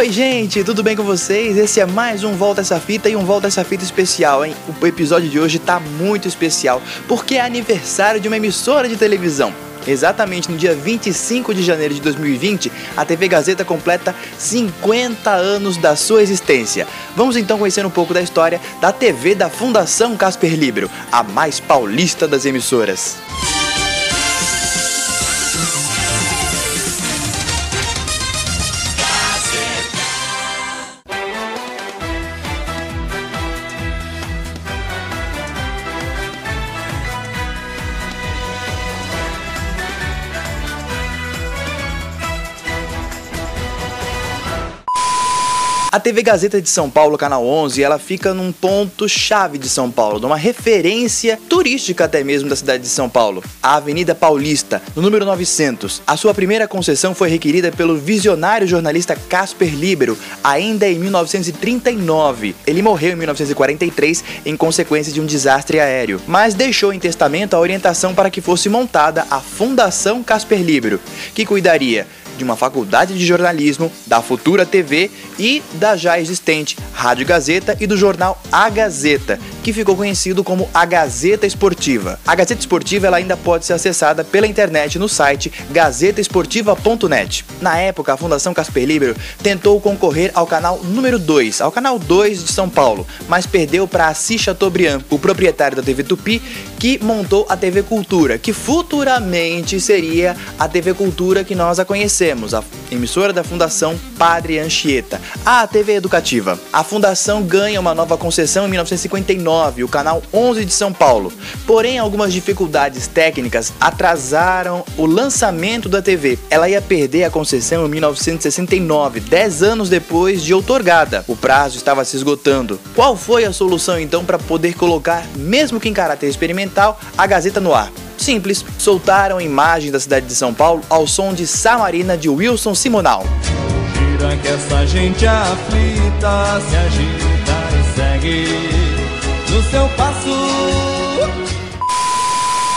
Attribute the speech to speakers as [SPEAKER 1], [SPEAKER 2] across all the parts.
[SPEAKER 1] Oi, gente, tudo bem com vocês? Esse é mais um Volta essa fita e um Volta essa fita especial, hein? O episódio de hoje tá muito especial porque é aniversário de uma emissora de televisão. Exatamente no dia 25 de janeiro de 2020, a TV Gazeta completa 50 anos da sua existência. Vamos então conhecer um pouco da história da TV da Fundação Casper Libero, a mais paulista das emissoras. A TV Gazeta de São Paulo, canal 11, ela fica num ponto chave de São Paulo, numa referência turística até mesmo da cidade de São Paulo, a Avenida Paulista, no número 900. A sua primeira concessão foi requerida pelo visionário jornalista Casper Libero, ainda em 1939. Ele morreu em 1943 em consequência de um desastre aéreo, mas deixou em testamento a orientação para que fosse montada a Fundação Casper Libero, que cuidaria de uma faculdade de jornalismo, da Futura TV e da já existente Rádio Gazeta e do jornal A Gazeta, que ficou conhecido como a Gazeta Esportiva. A Gazeta Esportiva ela ainda pode ser acessada pela internet no site gazetaesportiva.net. Na época, a Fundação Casper Libero tentou concorrer ao canal número 2, ao canal 2 de São Paulo, mas perdeu para Assis Chateaubriand, o proprietário da TV Tupi, que montou a TV Cultura, que futuramente seria a TV Cultura que nós a conhecemos, a emissora da Fundação Padre Anchieta, a TV Educativa. A fundação ganha uma nova concessão em 1959, o canal 11 de São Paulo. Porém, algumas dificuldades técnicas atrasaram o lançamento da TV. Ela ia perder a concessão em 1969, 10 anos depois de outorgada. O prazo estava se esgotando. Qual foi a solução então para poder colocar, mesmo que em caráter experimental, a Gazeta no ar. Simples, soltaram imagens da cidade de São Paulo ao som de Samarina de Wilson Simonal.
[SPEAKER 2] Que essa gente aflita se agita e segue no seu passo.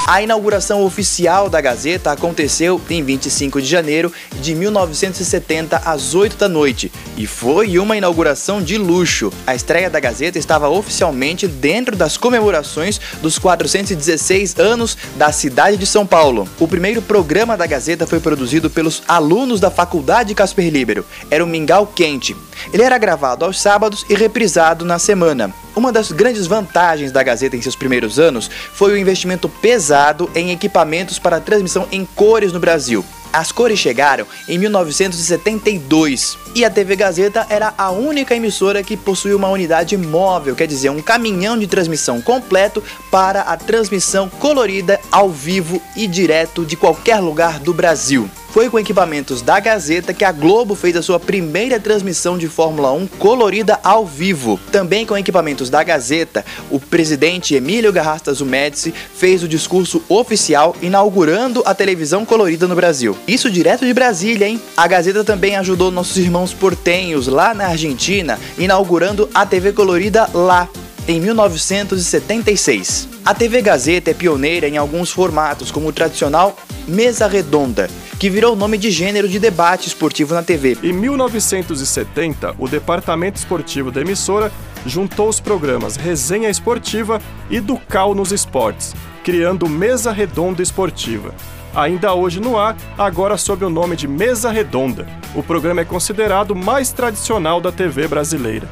[SPEAKER 1] A inauguração oficial da Gazeta aconteceu em 25 de janeiro de 1970, às 8 da noite, e foi uma inauguração de luxo. A estreia da Gazeta estava oficialmente dentro das comemorações dos 416 anos da cidade de São Paulo. O primeiro programa da Gazeta foi produzido pelos alunos da Faculdade Casper Libero. Era o Mingau Quente. Ele era gravado aos sábados e reprisado na semana. Uma das grandes vantagens da Gazeta em seus primeiros anos foi o investimento pesado em equipamentos para transmissão em cores no Brasil. As cores chegaram em 1972 e a TV Gazeta era a única emissora que possuía uma unidade móvel, quer dizer, um caminhão de transmissão completo para a transmissão colorida ao vivo e direto de qualquer lugar do Brasil. Foi com equipamentos da Gazeta que a Globo fez a sua primeira transmissão de Fórmula 1 colorida ao vivo. Também com equipamentos da Gazeta, o presidente Emílio Garrastazu Médici fez o discurso oficial inaugurando a televisão colorida no Brasil. Isso direto de Brasília, hein? A Gazeta também ajudou nossos irmãos portenhos lá na Argentina, inaugurando a TV colorida lá em 1976. A TV Gazeta é pioneira em alguns formatos, como o tradicional mesa redonda, que virou nome de gênero de debate esportivo na TV.
[SPEAKER 3] Em 1970, o departamento esportivo da emissora juntou os programas Resenha Esportiva e Ducal nos Esportes, criando Mesa Redonda Esportiva. Ainda hoje no ar, agora sob o nome de Mesa Redonda. O programa é considerado o mais tradicional da TV brasileira.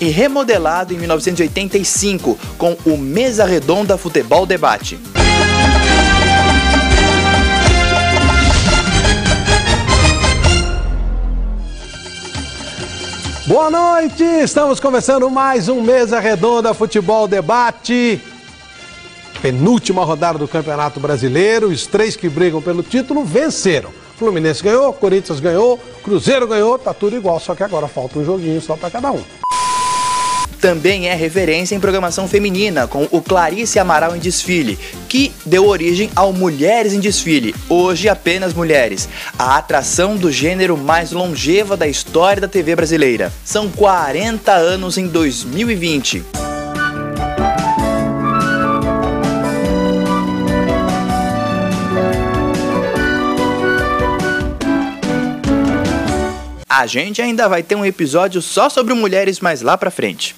[SPEAKER 1] E remodelado em 1985 com o Mesa Redonda Futebol Debate.
[SPEAKER 4] Boa noite! Estamos começando mais um Mesa Redonda Futebol Debate. Penúltima rodada do Campeonato Brasileiro. Os três que brigam pelo título venceram. Fluminense ganhou, Corinthians ganhou, Cruzeiro ganhou, tá tudo igual, só que agora falta um joguinho só para cada um.
[SPEAKER 1] Também é referência em programação feminina, com o Clarice Amaral em Desfile, que deu origem ao Mulheres em Desfile, hoje apenas mulheres, a atração do gênero mais longeva da história da TV brasileira. São 40 anos em 2020. A gente ainda vai ter um episódio só sobre mulheres mais lá pra frente.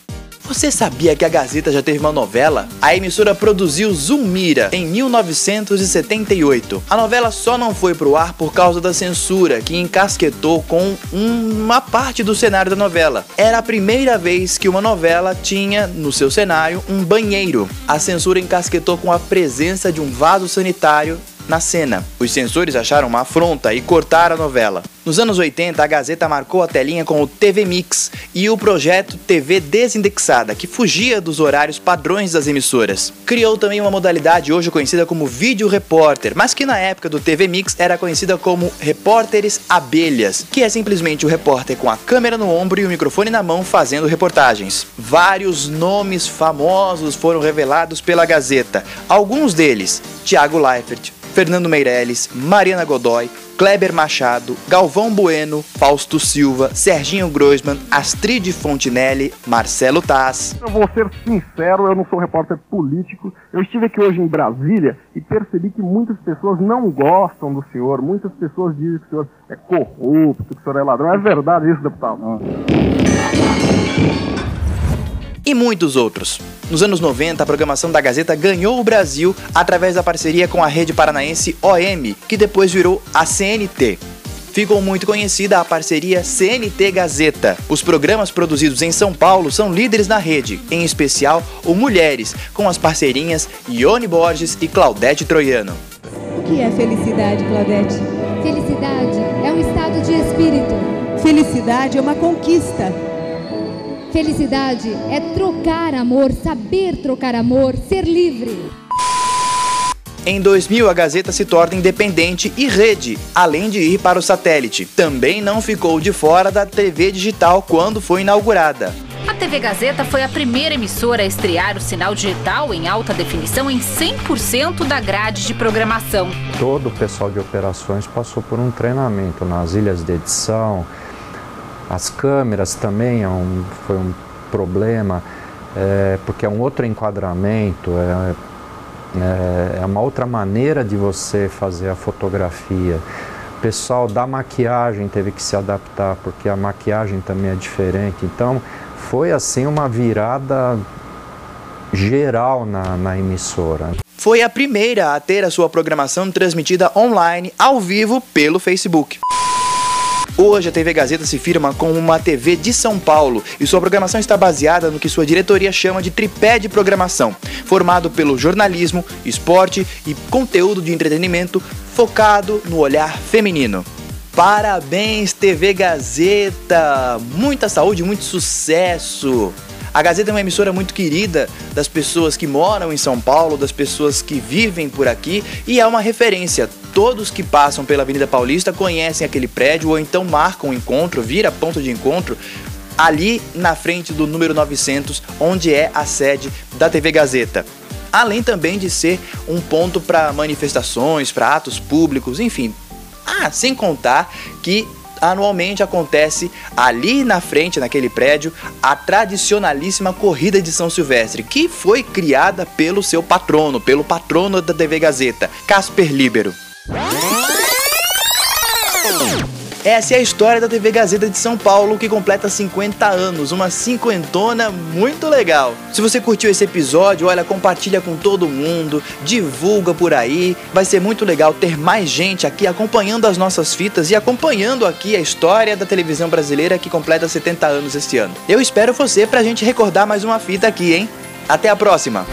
[SPEAKER 1] Você sabia que a Gazeta já teve uma novela? A emissora produziu Zulmira em 1978. A novela só não foi pro ar por causa da censura, que encasquetou com uma parte do cenário da novela. Era a primeira vez que uma novela tinha no seu cenário um banheiro. A censura encasquetou com a presença de um vaso sanitário na cena. Os censores acharam uma afronta e cortaram a novela. Nos anos 80, a Gazeta marcou a telinha com o TV Mix e o projeto TV Desindexada, que fugia dos horários padrões das emissoras. Criou também uma modalidade hoje conhecida como Vídeo Repórter, mas que na época do TV Mix era conhecida como Repórteres Abelhas, que é simplesmente o repórter com a câmera no ombro e o microfone na mão fazendo reportagens. Vários nomes famosos foram revelados pela Gazeta, alguns deles Tiago Leifert, Fernando Meirelles, Mariana Godoy, Kleber Machado, Galvão Bueno, Fausto Silva, Serginho Groisman, Astrid Fontinelli, Marcelo Taz.
[SPEAKER 5] Eu vou ser sincero, eu não sou repórter político. Eu estive aqui hoje em Brasília e percebi que muitas pessoas não gostam do senhor. Muitas pessoas dizem que o senhor é corrupto, que o senhor é ladrão. É verdade isso, deputado?
[SPEAKER 1] e muitos outros. Nos anos 90, a programação da Gazeta ganhou o Brasil através da parceria com a rede paranaense OM, que depois virou a CNT. Ficou muito conhecida a parceria CNT Gazeta. Os programas produzidos em São Paulo são líderes na rede, em especial o Mulheres, com as parceirinhas Ione Borges e Claudete Troiano.
[SPEAKER 6] O que é felicidade, Claudete?
[SPEAKER 7] Felicidade é um estado de espírito.
[SPEAKER 6] Felicidade é uma conquista.
[SPEAKER 7] Felicidade é trocar amor, saber trocar amor, ser livre.
[SPEAKER 1] Em 2000, a Gazeta se torna independente e rede, além de ir para o satélite. Também não ficou de fora da TV digital quando foi inaugurada.
[SPEAKER 8] A TV Gazeta foi a primeira emissora a estrear o sinal digital em alta definição em 100% da grade de programação.
[SPEAKER 9] Todo o pessoal de operações passou por um treinamento nas ilhas de edição, as câmeras também é um, foi um problema, é, porque é um outro enquadramento, é, é, é uma outra maneira de você fazer a fotografia. O pessoal da maquiagem teve que se adaptar, porque a maquiagem também é diferente. Então, foi assim uma virada geral na, na emissora.
[SPEAKER 1] Foi a primeira a ter a sua programação transmitida online, ao vivo, pelo Facebook. Hoje a TV Gazeta se firma como uma TV de São Paulo e sua programação está baseada no que sua diretoria chama de tripé de programação, formado pelo jornalismo, esporte e conteúdo de entretenimento focado no olhar feminino. Parabéns, TV Gazeta! Muita saúde, muito sucesso! A Gazeta é uma emissora muito querida das pessoas que moram em São Paulo, das pessoas que vivem por aqui e é uma referência. Todos que passam pela Avenida Paulista conhecem aquele prédio ou então marcam um encontro, vira ponto de encontro ali na frente do número 900, onde é a sede da TV Gazeta além também de ser um ponto para manifestações, para atos públicos, enfim. Ah, sem contar que anualmente acontece ali na frente, naquele prédio, a tradicionalíssima Corrida de São Silvestre, que foi criada pelo seu patrono, pelo patrono da TV Gazeta, Casper Libero. Essa é a história da TV Gazeta de São Paulo, que completa 50 anos, uma cinquentona muito legal. Se você curtiu esse episódio, olha, compartilha com todo mundo, divulga por aí. Vai ser muito legal ter mais gente aqui acompanhando as nossas fitas e acompanhando aqui a história da televisão brasileira que completa 70 anos este ano. Eu espero você pra gente recordar mais uma fita aqui, hein? Até a próxima!